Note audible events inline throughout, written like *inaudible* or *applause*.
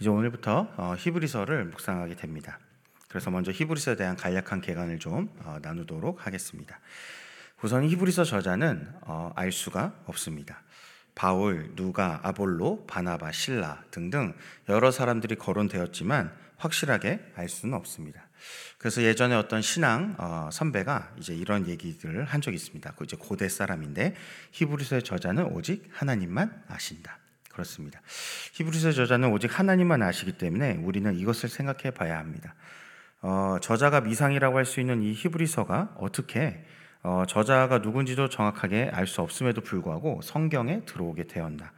이제 오늘부터 어, 히브리서를 묵상하게 됩니다. 그래서 먼저 히브리서에 대한 간략한 개관을 좀 어, 나누도록 하겠습니다. 우선 히브리서 저자는 어, 알 수가 없습니다. 바울, 누가, 아볼로, 바나바, 신라 등등 여러 사람들이 거론되었지만 확실하게 알 수는 없습니다. 그래서 예전에 어떤 신앙 어, 선배가 이제 이런 얘기들을 한 적이 있습니다. 그 이제 고대 사람인데 히브리서의 저자는 오직 하나님만 아신다. 그렇습니다. 히브리서 저자는 오직 하나님만 아시기 때문에 우리는 이것을 생각해 봐야 합니다. 어, 저자가 미상이라고 할 수 있는 이 히브리서가 어떻게 어, 저자가 누군지도 정확하게 알 수 없음에도 불구하고 성경에 들어오게 되었나.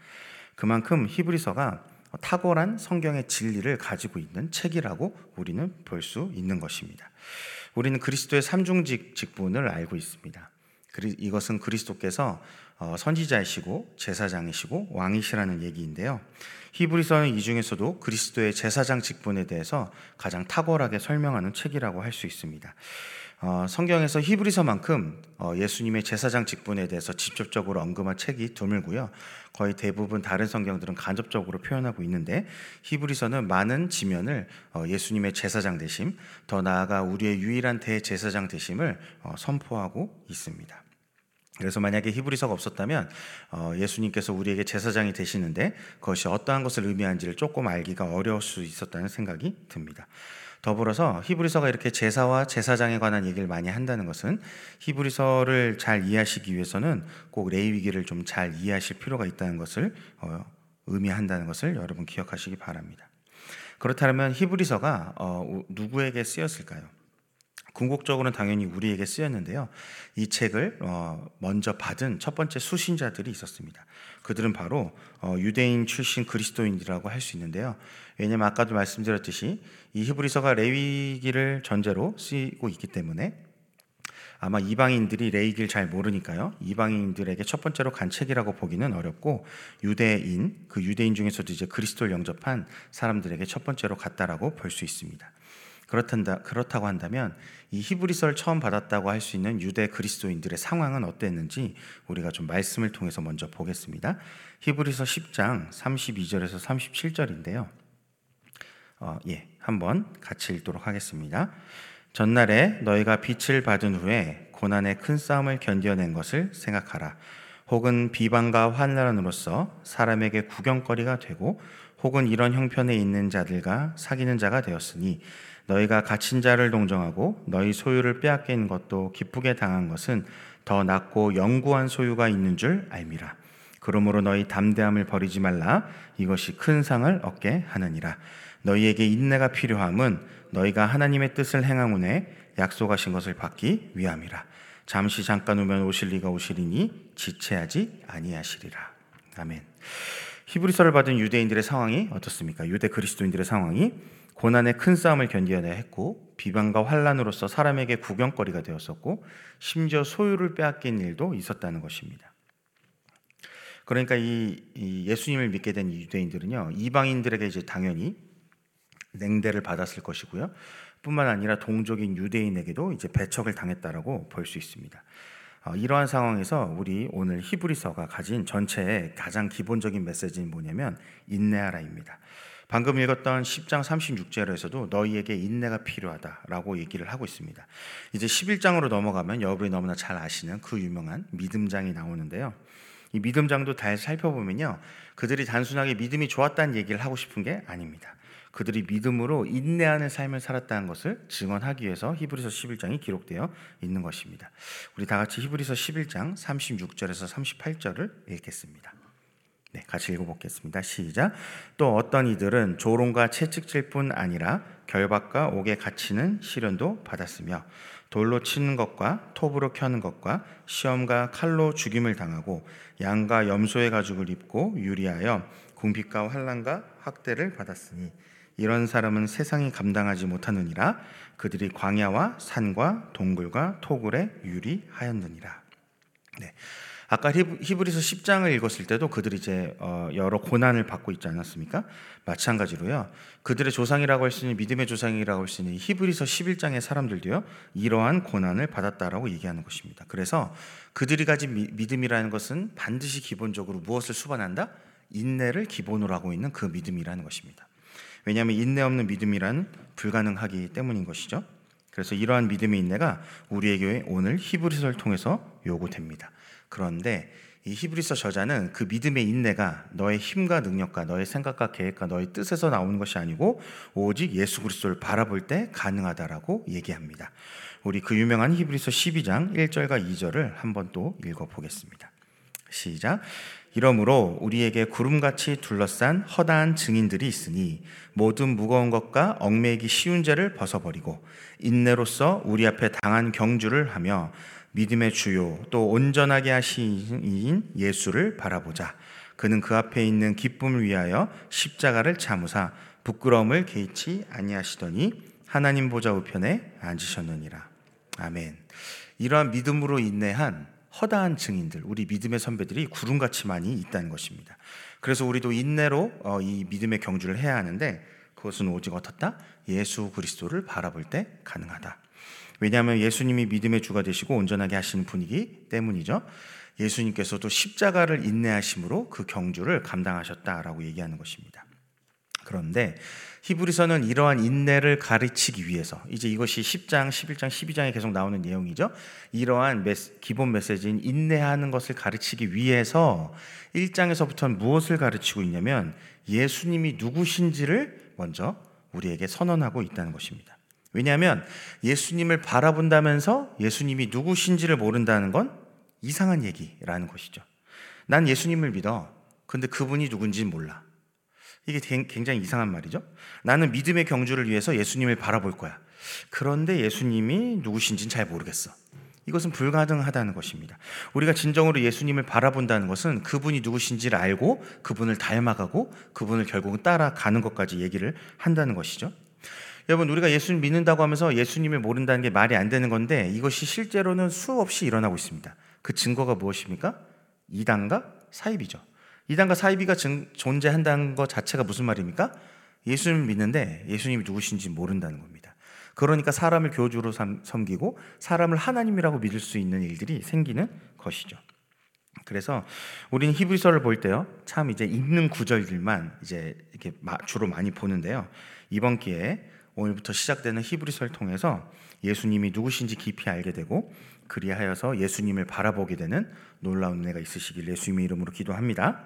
그만큼 히브리서가 탁월한 성경의 진리를 가지고 있는 책이라고 우리는 볼 수 있는 것입니다. 우리는 그리스도의 삼중직 직분을 알고 있습니다. 이것은 그리스도께서 어, 선지자이시고 제사장이시고 왕이시라는 얘기인데요. 히브리서는 이 중에서도 그리스도의 제사장 직분에 대해서 가장 탁월하게 설명하는 책이라고 할 수 있습니다. 어, 성경에서 히브리서만큼 어, 예수님의 제사장 직분에 대해서 직접적으로 언급한 책이 드물고요. 거의 대부분 다른 성경들은 간접적으로 표현하고 있는데 히브리서는 많은 지면을 어, 예수님의 제사장 되심, 더 나아가 우리의 유일한 대제사장 되심을 어, 선포하고 있습니다. 그래서 만약에 히브리서가 없었다면 어, 예수님께서 우리에게 제사장이 되시는데 그것이 어떠한 것을 의미하는지를 조금 알기가 어려울 수 있었다는 생각이 듭니다. 더불어서 히브리서가 이렇게 제사와 제사장에 관한 얘기를 많이 한다는 것은 히브리서를 잘 이해하시기 위해서는 꼭 레위기를 좀 잘 이해하실 필요가 있다는 것을 어, 의미한다는 것을 여러분 기억하시기 바랍니다. 그렇다면 히브리서가 누구에게 쓰였을까요? 궁극적으로는 당연히 우리에게 쓰였는데요. 이 책을 어, 먼저 받은 첫 번째 수신자들이 있었습니다. 그들은 바로 어, 유대인 출신 그리스도인이라고 할 수 있는데요. 왜냐하면 아까도 말씀드렸듯이 이 히브리서가 레위기를 전제로 쓰이고 있기 때문에 아마 이방인들이 레이기를 잘 모르니까요. 이방인들에게 첫 번째로 간 책이라고 보기는 어렵고 유대인 그 유대인 중에서도 이제 그리스도를 영접한 사람들에게 첫 번째로 갔다라고 볼 수 있습니다. 그렇단다, 그렇다고 한다면 이 히브리서를 처음 받았다고 할 수 있는 유대 그리스도인들의 상황은 어땠는지 우리가 좀 말씀을 통해서 먼저 보겠습니다. 히브리서 10장 32절에서 37절인데요. 어, 예, 한번 같이 읽도록 하겠습니다. 전날에 너희가 빛을 받은 후에 고난의 큰 싸움을 견뎌낸 것을 생각하라. 혹은 비방과 환란으로서 사람에게 구경거리가 되고 혹은 이런 형편에 있는 자들과 사귀는 자가 되었으니 너희가 갇힌 자를 동정하고 너희 소유를 빼앗긴 것도 기쁘게 당한 것은 더 낫고 영구한 소유가 있는 줄 알미라. 그러므로 너희 담대함을 버리지 말라. 이것이 큰 상을 얻게 하느니라. 너희에게 인내가 필요함은 너희가 하나님의 뜻을 행함은에 약속하신 것을 받기 위함이라. 잠시 잠깐 오면 오실 리가 오시리니 지체하지 아니하시리라. 아멘. 히브리서를 받은 유대인들의 상황이 어떻습니까? 유대 그리스도인들의 상황이 고난의 큰 싸움을 견뎌내야 했고 비방과 환란으로서 사람에게 구경거리가 되었었고 심지어 소유를 빼앗긴 일도 있었다는 것입니다. 그러니까 이, 이 예수님을 믿게 된 유대인들은요 이방인들에게 이제 당연히 냉대를 받았을 것이고요. 뿐만 아니라 동족인 유대인에게도 이제 배척을 당했다라고 볼 수 있습니다. 어, 이러한 상황에서 우리 오늘 히브리서가 가진 전체의 가장 기본적인 메시지는 뭐냐면 인내하라입니다. 방금 읽었던 10장 36절에서도 너희에게 인내가 필요하다라고 얘기를 하고 있습니다. 이제 11장으로 넘어가면 여러분이 너무나 잘 아시는 그 유명한 믿음장이 나오는데요. 이 믿음장도 잘 살펴보면요. 그들이 단순하게 믿음이 좋았다는 얘기를 하고 싶은 게 아닙니다. 그들이 믿음으로 인내하는 삶을 살았다는 것을 증언하기 위해서 히브리서 11장이 기록되어 있는 것입니다. 우리 다 같이 히브리서 11장 36절에서 38절을 읽겠습니다. 네, 같이 읽어보겠습니다. 시작. 또 어떤 이들은 조롱과 채찍질 뿐 아니라 결박과 옥에 갇히는 시련도 받았으며 돌로 치는 것과 톱으로 켜는 것과 시험과 칼로 죽임을 당하고 양과 염소의 가죽을 입고 유리하여 궁핍과 환란과 학대를 받았으니 이런 사람은 세상이 감당하지 못하느니라 그들이 광야와 산과 동굴과 토굴에 유리하였느니라. 네. 아까 히브리서 10장을 읽었을 때도 그들이 이제 어, 여러 고난을 받고 있지 않았습니까? 마찬가지로요. 그들의 조상이라고 할 수 있는 믿음의 조상이라고 할 수 있는 히브리서 11장의 사람들도요. 이러한 고난을 받았다라고 얘기하는 것입니다. 그래서 그들이 가진 믿음이라는 것은 반드시 기본적으로 무엇을 수반한다? 인내를 기본으로 하고 있는 그 믿음이라는 것입니다. 왜냐하면 인내 없는 믿음이란 불가능하기 때문인 것이죠. 그래서 이러한 믿음의 인내가 우리에게 오늘 히브리서를 통해서 요구됩니다. 그런데 이 히브리서 저자는 그 믿음의 인내가 너의 힘과 능력과 너의 생각과 계획과 너의 뜻에서 나오는 것이 아니고 오직 예수 그리스도를 바라볼 때 가능하다라고 얘기합니다. 우리 그 유명한 히브리서 12장 1절과 2절을 한번 또 읽어 보겠습니다. 시작. 이러므로 우리에게 구름같이 둘러싼 허다한 증인들이 있으니 모든 무거운 것과 얽매이기 쉬운 죄를 벗어버리고 인내로서 우리 앞에 당한 경주를 하며 믿음의 주요 또 온전하게 하신 예수를 바라보자. 그는 그 앞에 있는 기쁨을 위하여 십자가를 참으사 부끄러움을 개의치 아니하시더니 하나님 보좌 우편에 앉으셨느니라. 아멘. 이러한 믿음으로 인내한 허다한 증인들, 우리 믿음의 선배들이 구름같이 많이 있다는 것입니다. 그래서 우리도 인내로 어, 이 믿음의 경주를 해야 하는데 그것은 오직 어떻다? 예수 그리스도를 바라볼 때 가능하다. 왜냐하면 예수님이 믿음의 주가 되시고 온전하게 하시는 분이기 때문이죠. 예수님께서도 십자가를 인내하심으로 그 경주를 감당하셨다라고 얘기하는 것입니다. 그런데 히브리서는 이러한 인내를 가르치기 위해서 이제 이것이 10장, 11장, 12장에 계속 나오는 내용이죠. 이러한 메시, 기본 메시지인 인내하는 것을 가르치기 위해서 1장에서부터는 무엇을 가르치고 있냐면 예수님이 누구신지를 먼저 우리에게 선언하고 있다는 것입니다. 왜냐하면 예수님을 바라본다면서 예수님이 누구신지를 모른다는 건 이상한 얘기라는 것이죠. 난 예수님을 믿어. 근데 그분이 누군지 몰라. 이게 굉장히 이상한 말이죠. 나는 믿음의 경주를 위해서 예수님을 바라볼 거야. 그런데 예수님이 누구신지는 잘 모르겠어. 이것은 불가능하다는 것입니다. 우리가 진정으로 예수님을 바라본다는 것은 그분이 누구신지를 알고 그분을 닮아가고 그분을 결국은 따라가는 것까지 얘기를 한다는 것이죠. 여러분 우리가 예수님 믿는다고 하면서 예수님을 모른다는 게 말이 안 되는 건데 이것이 실제로는 수없이 일어나고 있습니다. 그 증거가 무엇입니까? 이단과 사이비죠. 이단과 사이비가 증, 존재한다는 것 자체가 무슨 말입니까? 예수님을 믿는데 예수님이 누구신지 모른다는 겁니다. 그러니까 사람을 교주로 섬기고 사람을 하나님이라고 믿을 수 있는 일들이 생기는 것이죠. 그래서 우리는 히브리서를 볼 때요, 참 이제 읽는 구절들만 이제 이렇게 주로 많이 보는데요. 이번 기회에 오늘부터 시작되는 히브리서를 통해서 예수님이 누구신지 깊이 알게 되고 그리하여서 예수님을 바라보게 되는 놀라운 은혜가 있으시길 예수님의 이름으로 기도합니다.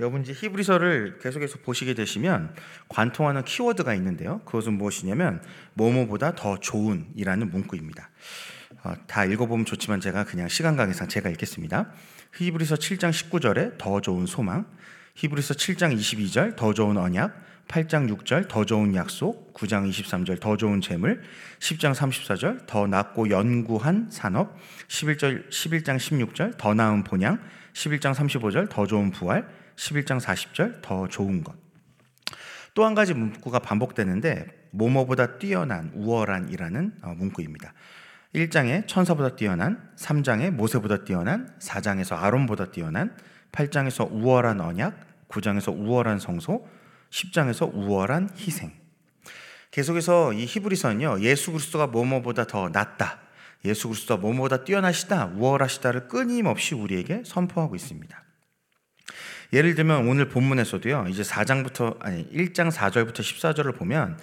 여러분 이제 히브리서를 계속해서 보시게 되시면 관통하는 키워드가 있는데요. 그것은 무엇이냐면 뭐뭐보다 더 좋은이라는 문구입니다. 어, 다 읽어보면 좋지만 제가 그냥 시간 관계상 제가 읽겠습니다. 히브리서 7장 19절에 더 좋은 소망, 히브리서 7장 22절 더 좋은 언약, 8장 6절 더 좋은 약속, 9장 23절 더 좋은 재물, 10장 34절 더 낫고 연구한 산업, 11절 11장 16절 더 나은 본향, 11장 35절 더 좋은 부활, 11장 40절 더 좋은 것. 또 한 가지 문구가 반복되는데 모모보다 뛰어난 우월한이라는 어, 문구입니다. 1장에 천사보다 뛰어난, 3장에 모세보다 뛰어난, 4장에서 아론보다 뛰어난, 8장에서 우월한 언약, 9장에서 우월한 성소, 10장에서 우월한 희생. 계속해서 이 히브리서는요, 예수 그리스도가 뭐뭐보다 더 낫다. 예수 그리스도가 뭐뭐보다 뛰어나시다, 우월하시다를 끊임없이 우리에게 선포하고 있습니다. 예를 들면 오늘 본문에서도요, 이제 4장부터, 아니, 1장 4절부터 14절을 보면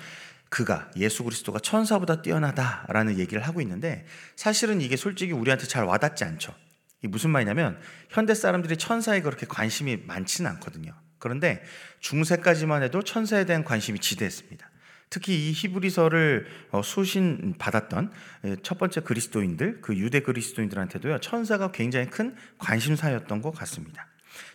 그가 예수 그리스도가 천사보다 뛰어나다라는 얘기를 하고 있는데 사실은 이게 솔직히 우리한테 잘 와닿지 않죠. 이게 무슨 말이냐면 현대 사람들이 천사에 그렇게 관심이 많지는 않거든요. 그런데 중세까지만 해도 천사에 대한 관심이 지대했습니다. 특히 이 히브리서를 어, 수신 받았던 첫 번째 그리스도인들, 그 유대 그리스도인들한테도요, 천사가 굉장히 큰 관심사였던 것 같습니다.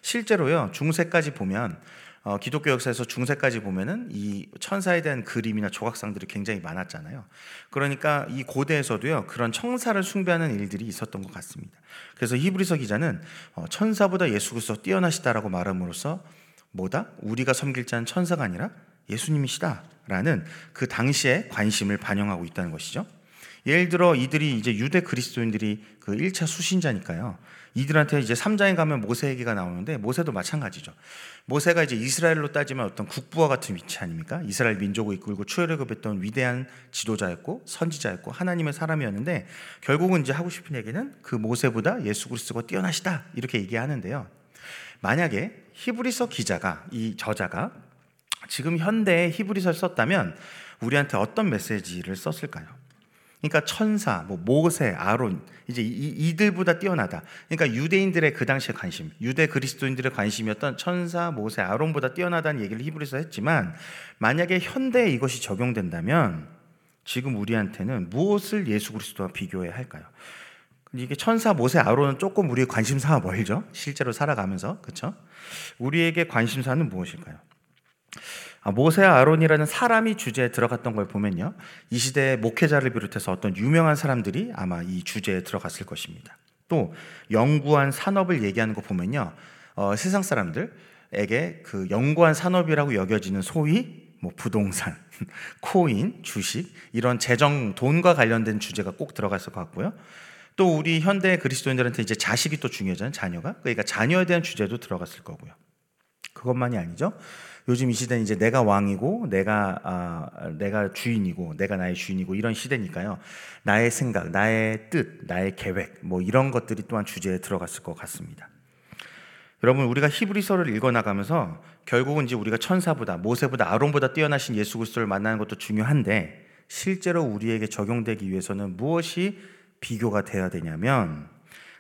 실제로요, 중세까지 보면 어, 기독교 역사에서 중세까지 보면은 이 천사에 대한 그림이나 조각상들이 굉장히 많았잖아요. 그러니까 이 고대에서도요 그런 천사를 숭배하는 일들이 있었던 것 같습니다. 그래서 히브리서 기자는 어, 천사보다 예수 그리스도 뛰어나시다라고 말함으로써 뭐다? 우리가 섬길 자는 천사가 아니라 예수님이시다라는 그 당시의 관심을 반영하고 있다는 것이죠. 예를 들어 이들이 이제 유대 그리스도인들이 그 1차 수신자니까요. 이들한테 이제 3장에 가면 모세 얘기가 나오는데 모세도 마찬가지죠. 모세가 이제 이스라엘로 따지면 어떤 국부와 같은 위치 아닙니까? 이스라엘 민족을 이끌고 출애굽했던 위대한 지도자였고 선지자였고 하나님의 사람이었는데 결국은 이제 하고 싶은 얘기는 그 모세보다 예수 그리스도가 뛰어나시다 이렇게 얘기하는데요. 만약에 히브리서 기자가 이 저자가 지금 현대에 히브리서를 썼다면 우리한테 어떤 메시지를 썼을까요? 그러니까 천사, 뭐 모세, 아론 이제 이, 들보다 뛰어나다. 그러니까 유대인들의 그 당시의 관심, 유대 그리스도인들의 관심이었던 천사, 모세, 아론보다 뛰어나다는 얘기를 히브리서 했지만 만약에 현대에 이것이 적용된다면 지금 우리한테는 무엇을 예수 그리스도와 비교해야 할까요? 이게 천사, 모세, 아론은 조금 우리의 관심사와 멀죠. 실제로 살아가면서 그렇죠? 우리에게 관심사는 무엇일까요? 아, 모세와 아론이라는 사람이 주제에 들어갔던 걸 보면요. 이 시대의 목회자를 비롯해서 어떤 유명한 사람들이 아마 이 주제에 들어갔을 것입니다. 또 연구한 산업을 얘기하는 거 보면요. 어, 세상 사람들에게 그 연구한 산업이라고 여겨지는 소위 뭐 부동산, *laughs* 코인, 주식 이런 재정 돈과 관련된 주제가 꼭 들어갔을 것 같고요. 또 우리 현대 그리스도인들한테 이제 자식이 또 중요하잖아요. 자녀가. 그러니까 자녀에 대한 주제도 들어갔을 거고요. 그것만이 아니죠. 요즘 이 시대는 이제 내가 왕이고 내가 아, 내가 주인이고 내가 나의 주인이고 이런 시대니까요. 나의 생각, 나의 뜻, 나의 계획 뭐 이런 것들이 또한 주제에 들어갔을 것 같습니다. 여러분 우리가 히브리서를 읽어 나가면서 결국은 이제 우리가 천사보다 모세보다 아론보다 뛰어나신 예수 그리스도를 만나는 것도 중요한데 실제로 우리에게 적용되기 위해서는 무엇이 비교가 돼야 되냐면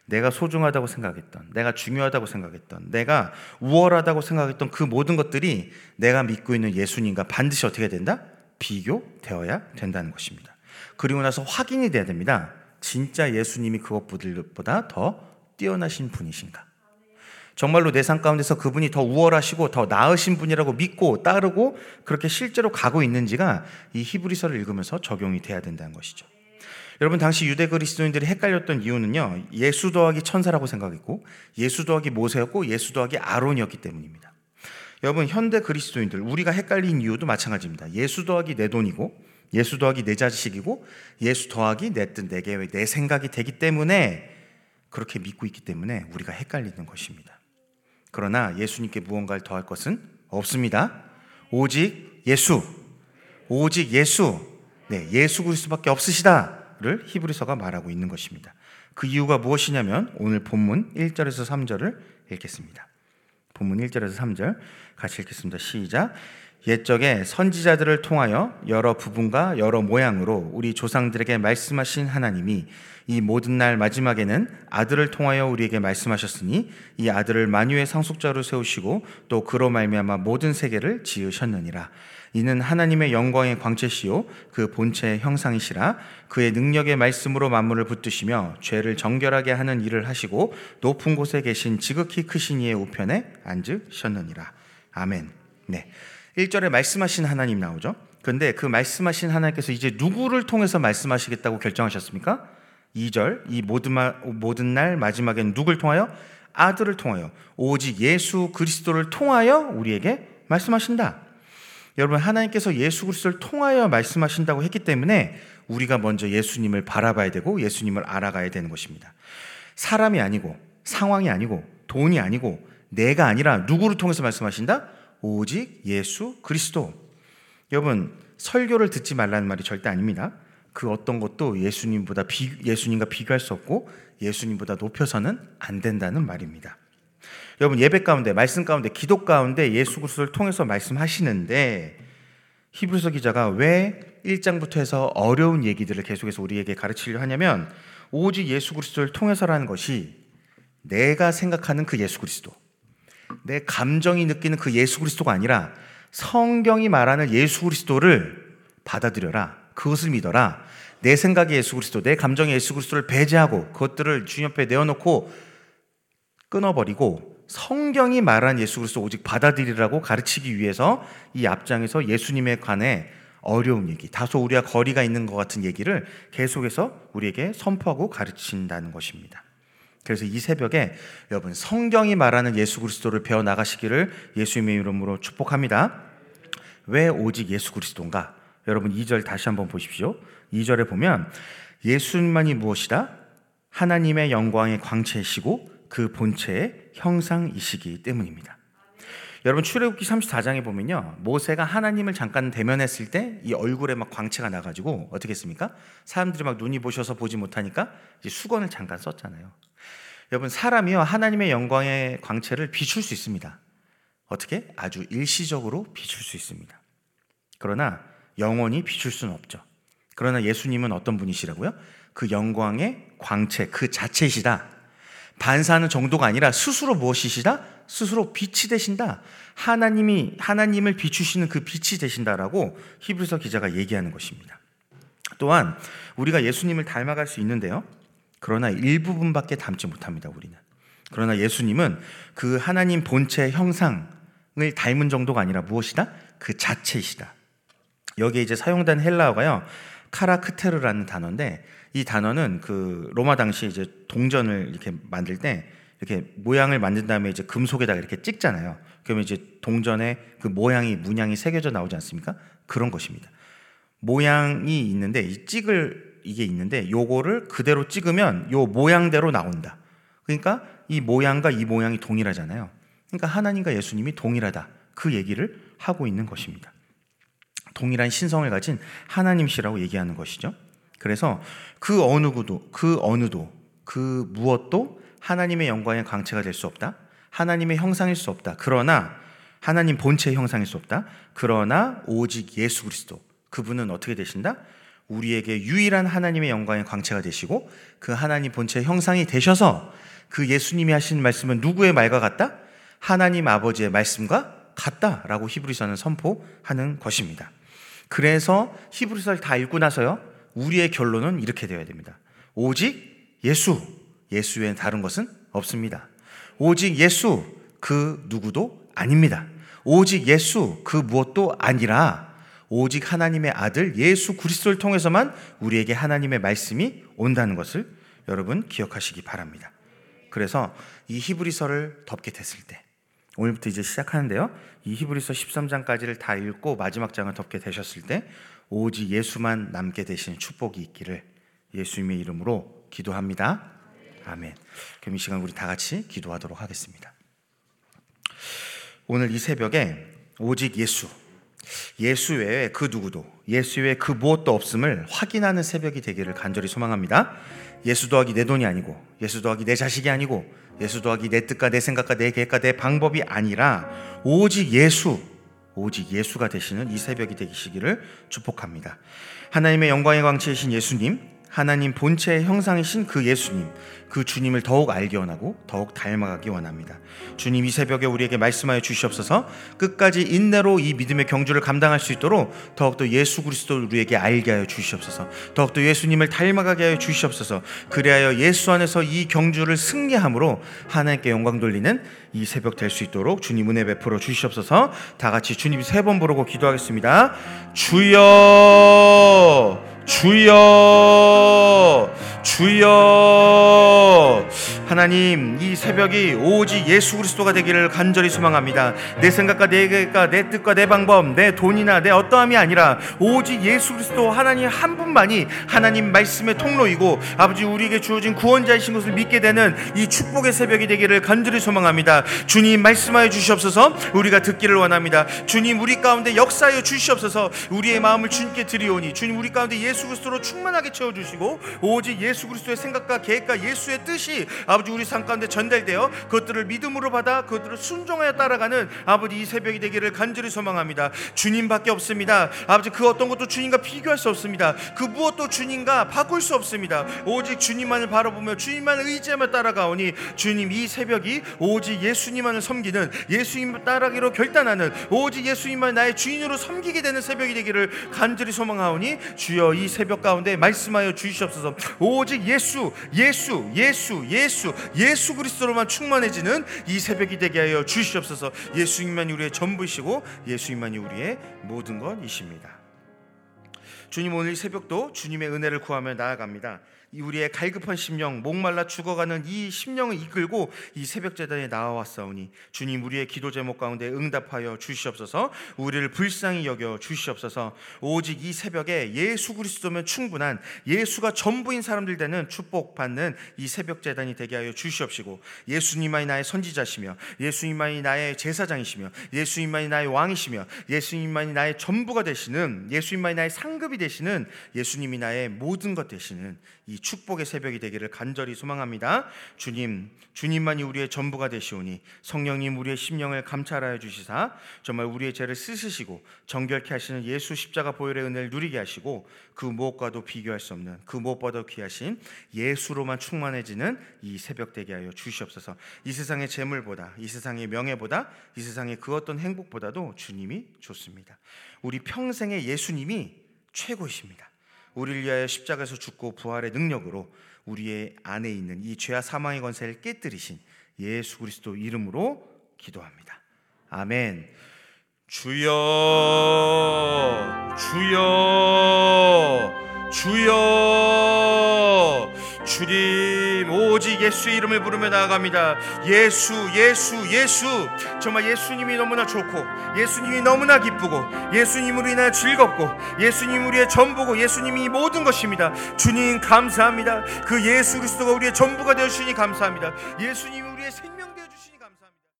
내가 소중하다고 생각했던, 내가 중요하다고 생각했던, 내가 우월하다고 생각했던 그 모든 것들이 내가 믿고 있는 예수님과 반드시 어떻게 된다? 비교되어야 된다는 것입니다. 그리고 나서 확인이 돼야 됩니다. 진짜 예수님이 그것보다 더 뛰어나신 분이신가? 정말로 내 삶 가운데서 그분이 더 우월하시고 더 나으신 분이라고 믿고 따르고 그렇게 실제로 가고 있는지가 이 히브리서를 읽으면서 적용이 돼야 된다는 것이죠. 여러분 당시 유대 그리스도인들이 헷갈렸던 이유는요. 예수 더하기 천사라고 생각했고 예수 더하기 모세였고 예수 더하기 아론이었기 때문입니다. 여러분 현대 그리스도인들 우리가 헷갈린 이유도 마찬가지입니다. 예수 더하기 내 돈이고 예수 더하기 내 자식이고 예수 더하기 내 뜻, 내 계획, 내 생각이 되기 때문에 그렇게 믿고 있기 때문에 우리가 헷갈리는 것입니다. 그러나 예수님께 무언가를 더할 것은 없습니다. 오직 예수, 오직 예수, 네, 예수 그리스도밖에 없으시다. 를 히브리서가 말하고 있는 것입니다. 그 이유가 무엇이냐면 오늘 본문 1절에서 3절을 읽겠습니다. 본문 1절에서 3절 같이 읽겠습니다. 시작. 옛적에 선지자들을 통하여 여러 부분과 여러 모양으로 우리 조상들에게 말씀하신 하나님이 이 모든 날 마지막에는 아들을 통하여 우리에게 말씀하셨으니 이 아들을 만유의 상속자로 세우시고 또 그로 말미암아 모든 세계를 지으셨느니라. 이는 하나님의 영광의 광채시요 그 본체의 형상이시라 그의 능력의 말씀으로 만물을 붙드시며 죄를 정결하게 하는 일을 하시고 높은 곳에 계신 지극히 크신 이의 우편에 앉으셨느니라. 아멘. 네. 1절에 말씀하신 하나님 나오죠. 근데 그 말씀하신 하나님께서 이제 누구를 통해서 말씀하시겠다고 결정하셨습니까? 2절 이 모든, 말, 모든 날 마지막엔 누굴 통하여? 아들을 통하여 오직 예수 그리스도를 통하여 우리에게 말씀하신다. 여러분 하나님께서 예수 그리스도를 통하여 말씀하신다고 했기 때문에 우리가 먼저 예수님을 바라봐야 되고 예수님을 알아가야 되는 것입니다. 사람이 아니고 상황이 아니고 돈이 아니고 내가 아니라 누구를 통해서 말씀하신다? 오직 예수 그리스도. 여러분 설교를 듣지 말라는 말이 절대 아닙니다. 그 어떤 것도 예수님보다 비, 예수님과 비교할 수 없고 예수님보다 높여서는 안 된다는 말입니다. 여러분 예배 가운데 말씀 가운데 기도 가운데 예수 그리스도를 통해서 말씀하시는데 히브리서 기자가 왜 1장부터 해서 어려운 얘기들을 계속해서 우리에게 가르치려 하냐면 오직 예수 그리스도를 통해서라는 것이 내가 생각하는 그 예수 그리스도 내 감정이 느끼는 그 예수 그리스도가 아니라 성경이 말하는 예수 그리스도를 받아들여라. 그것을 믿어라. 내 생각의 예수 그리스도, 내 감정의 예수 그리스도를 배제하고 그것들을 주님 앞에 내어놓고 끊어버리고 성경이 말한 예수 그리스도 오직 받아들이라고 가르치기 위해서 이 앞장에서 예수님에 관해 어려운 얘기, 다소 우리와 거리가 있는 것 같은 얘기를 계속해서 우리에게 선포하고 가르친다는 것입니다. 그래서 이 새벽에 여러분 성경이 말하는 예수 그리스도를 배워 나가시기를 예수님의 이름으로 축복합니다. 왜 오직 예수 그리스도인가? 여러분 2절 다시 한번 보십시오. 2절에 보면 예수님만이 무엇이다? 하나님의 영광의 광채이시고 그 본체의 형상이시기 때문입니다. 여러분 출애굽기 34장에 보면요. 모세가 하나님을 잠깐 대면했을 때 이 얼굴에 막 광채가 나 가지고 어떻게 했습니까? 사람들이 막 눈이 보셔서 보지 못하니까 수건을 잠깐 썼잖아요. 여러분 사람이요 하나님의 영광의 광채를 비출 수 있습니다. 어떻게 아주 일시적으로 비출 수 있습니다. 그러나 영원히 비출 수는 없죠. 그러나 예수님은 어떤 분이시라고요? 그 영광의 광채 그 자체이시다. 반사하는 정도가 아니라 스스로 무엇이시다? 스스로 빛이 되신다. 하나님이 하나님을 비추시는 그 빛이 되신다라고 히브리서 기자가 얘기하는 것입니다. 또한 우리가 예수님을 닮아갈 수 있는데요. 그러나 일부분밖에 닮지 못합니다. 우리는. 그러나 예수님은 그 하나님 본체 형상을 닮은 정도가 아니라 무엇이다? 그 자체이시다. 여기에 이제 사용된 헬라어가요. 카라크테르라는 단어인데 이 단어는 그 로마 당시 이제 동전을 이렇게 만들 때 이렇게 모양을 만든 다음에 이제 금속에다가 이렇게 찍잖아요. 그러면 이제 동전의 그 모양이 문양이 새겨져 나오지 않습니까? 그런 것입니다. 모양이 있는데 이 찍을 이게 있는데 요거를 그대로 찍으면 요 모양대로 나온다. 그러니까 이 모양과 이 모양이 동일하잖아요. 그러니까 하나님과 예수님이 동일하다. 그 얘기를 하고 있는 것입니다. 동일한 신성을 가진 하나님시라고 얘기하는 것이죠. 그래서 그 어느 누구도 그 어느도 그 무엇도 하나님의 영광의 광채가 될 수 없다. 하나님의 형상일 수 없다. 그러나 하나님 본체의 형상일 수 없다. 그러나 오직 예수 그리스도 그분은 어떻게 되신다? 우리에게 유일한 하나님의 영광의 광채가 되시고 그 하나님 본체의 형상이 되셔서 그 예수님이 하신 말씀은 누구의 말과 같다? 하나님 아버지의 말씀과 같다라고 히브리서는 선포하는 것입니다. 그래서 히브리서를 다 읽고 나서요. 우리의 결론은 이렇게 되어야 됩니다. 오직 예수, 예수 외엔 다른 것은 없습니다. 오직 예수, 그 누구도 아닙니다. 오직 예수, 그 무엇도 아니라 오직 하나님의 아들 예수 그리스도를 통해서만 우리에게 하나님의 말씀이 온다는 것을 여러분 기억하시기 바랍니다. 그래서 이 히브리서를 덮게 됐을 때 오늘부터 이제 시작하는데요. 이 히브리서 13장까지를 다 읽고 마지막 장을 덮게 되셨을 때 오직 예수만 남게 되신 축복이 있기를 예수님의 이름으로 기도합니다. 아멘. 그럼 이 시간 우리 다 같이 기도하도록 하겠습니다. 오늘 이 새벽에 오직 예수, 예수 외에 그 누구도, 예수 외에 그 무엇도 없음을 확인하는 새벽이 되기를 간절히 소망합니다. 예수 더하기 내 돈이 아니고, 예수 더하기 내 자식이 아니고, 예수 더하기 내 뜻과 내 생각과 내 계획과 내 방법이 아니라 오직 예수, 오직 예수가 되시는 이 새벽이 되시기를 축복합니다. 하나님의 영광의 광채이신 예수님, 하나님 본체의 형상이신 그 예수님, 그 주님을 더욱 알기 원하고 더욱 닮아가기 원합니다. 주님 이 새벽에 우리에게 말씀하여 주시옵소서. 끝까지 인내로 이 믿음의 경주를 감당할 수 있도록 더욱더 예수 그리스도를 우리에게 알게 하여 주시옵소서. 더욱더 예수님을 닮아가게 하여 주시옵소서. 그리하여 예수 안에서 이 경주를 승리함으로 하나님께 영광 돌리는 이 새벽 될 수 있도록 주님 은혜 베풀어 주시옵소서. 다 같이 주님 세 번 부르고 기도하겠습니다. 주여 주여 주여 하나님 이 새벽이 오직 예수 그리스도가 되기를 간절히 소망합니다. 내 생각과 내 계획과 내 뜻과 내 방법 내 돈이나 내 어떠함이 아니라 오직 예수 그리스도 하나님 한 분만이 하나님 말씀의 통로이고 아버지 우리에게 주어진 구원자이신 것을 믿게 되는 이 축복의 새벽이 되기를 간절히 소망합니다. 주님 말씀하여 주시옵소서. 우리가 듣기를 원합니다. 주님 우리 가운데 역사하여 주시옵소서. 우리의 마음을 주님께 드리오니 주님 우리 가운데 예수 그리스도로 충만하게 채워주시고 오직 예수 그리스도의 생각과 계획과 예수의 뜻이 아버지 우리 삶 가운데 전달되어 그것들을 믿음으로 받아 그것들을 순종하여 따라가는 아버지 이 새벽이 되기를 간절히 소망합니다. 주님밖에 없습니다. 아버지 그 어떤 것도 주님과 비교할 수 없습니다. 그 무엇도 주님과 바꿀 수 없습니다. 오직 주님만을 바라보며 주님만을 의지하며 따라가오니 주님 이 새벽이 오직 예수님만을 섬기는 예수님 따라기로 결단하는 오직 예수님만 나의 주인으로 섬기게 되는 새벽이 되기를 간절히 소망하오니 주여 이 새벽 가운데 말씀하여 주시옵소서. 오직 예수 예수 예수 예수 예수 그리스도로만 충만해지는 이 새벽이 되게 하여 주시옵소서. 예수님만이 우리의 전부이시고 예수님만이 우리의 모든 것이십니다. 주님 오늘 새벽도 주님의 은혜를 구하며 나아갑니다 우리의 갈급한 심령, 목말라 죽어가는 이 심령을 이끌고 이 새벽 재단에 나와왔사오니 주님 우리의 기도 제목 가운데 응답하여 주시옵소서. 우리를 불쌍히 여겨 주시옵소서. 오직 이 새벽에 예수 그리스도면 충분한 예수가 전부인 사람들 되는 축복 받는 이 새벽 재단이 되게 하여 주시옵시고 예수님만이 나의 선지자시며 예수님만이 나의 제사장이시며 예수님만이 나의 왕이시며 예수님만이 나의 전부가 되시는 예수님만이 나의 상급이 되시는 예수님이 나의 모든 것 되시는 이 축복의 새벽이 되기를 간절히 소망합니다. 주님, 주님만이 우리의 전부가 되시오니 성령님 우리의 심령을 감찰하여 주시사 정말 우리의 죄를 씻으시고 정결케 하시는 예수 십자가 보혈의 은혜를 누리게 하시고 그 무엇과도 비교할 수 없는 그 무엇보다 귀하신 예수로만 충만해지는 이 새벽 되게 하여 주시옵소서. 이 세상의 재물보다 이 세상의 명예보다 이 세상의 그 어떤 행복보다도 주님이 좋습니다. 우리 평생의 예수님이 최고이십니다. 우리를 위하여 십자가에서 죽고 부활의 능력으로 우리의 안에 있는 이 죄와 사망의 권세를 깨뜨리신 예수 그리스도 이름으로 기도합니다. 아멘. 주여 주여 주여 주님 오직 예수 이름을 부르며 나아갑니다. 예수 예수 예수. 정말 예수님이 너무나 좋고 예수님이 너무나 기쁘고 예수님으로 인하여 즐겁고 예수님 우리의 전부고 예수님이 모든 것입니다. 주님 감사합니다. 그 예수 그리스도가 우리의 전부가 되어 주시니 감사합니다. 예수님이 우리의 생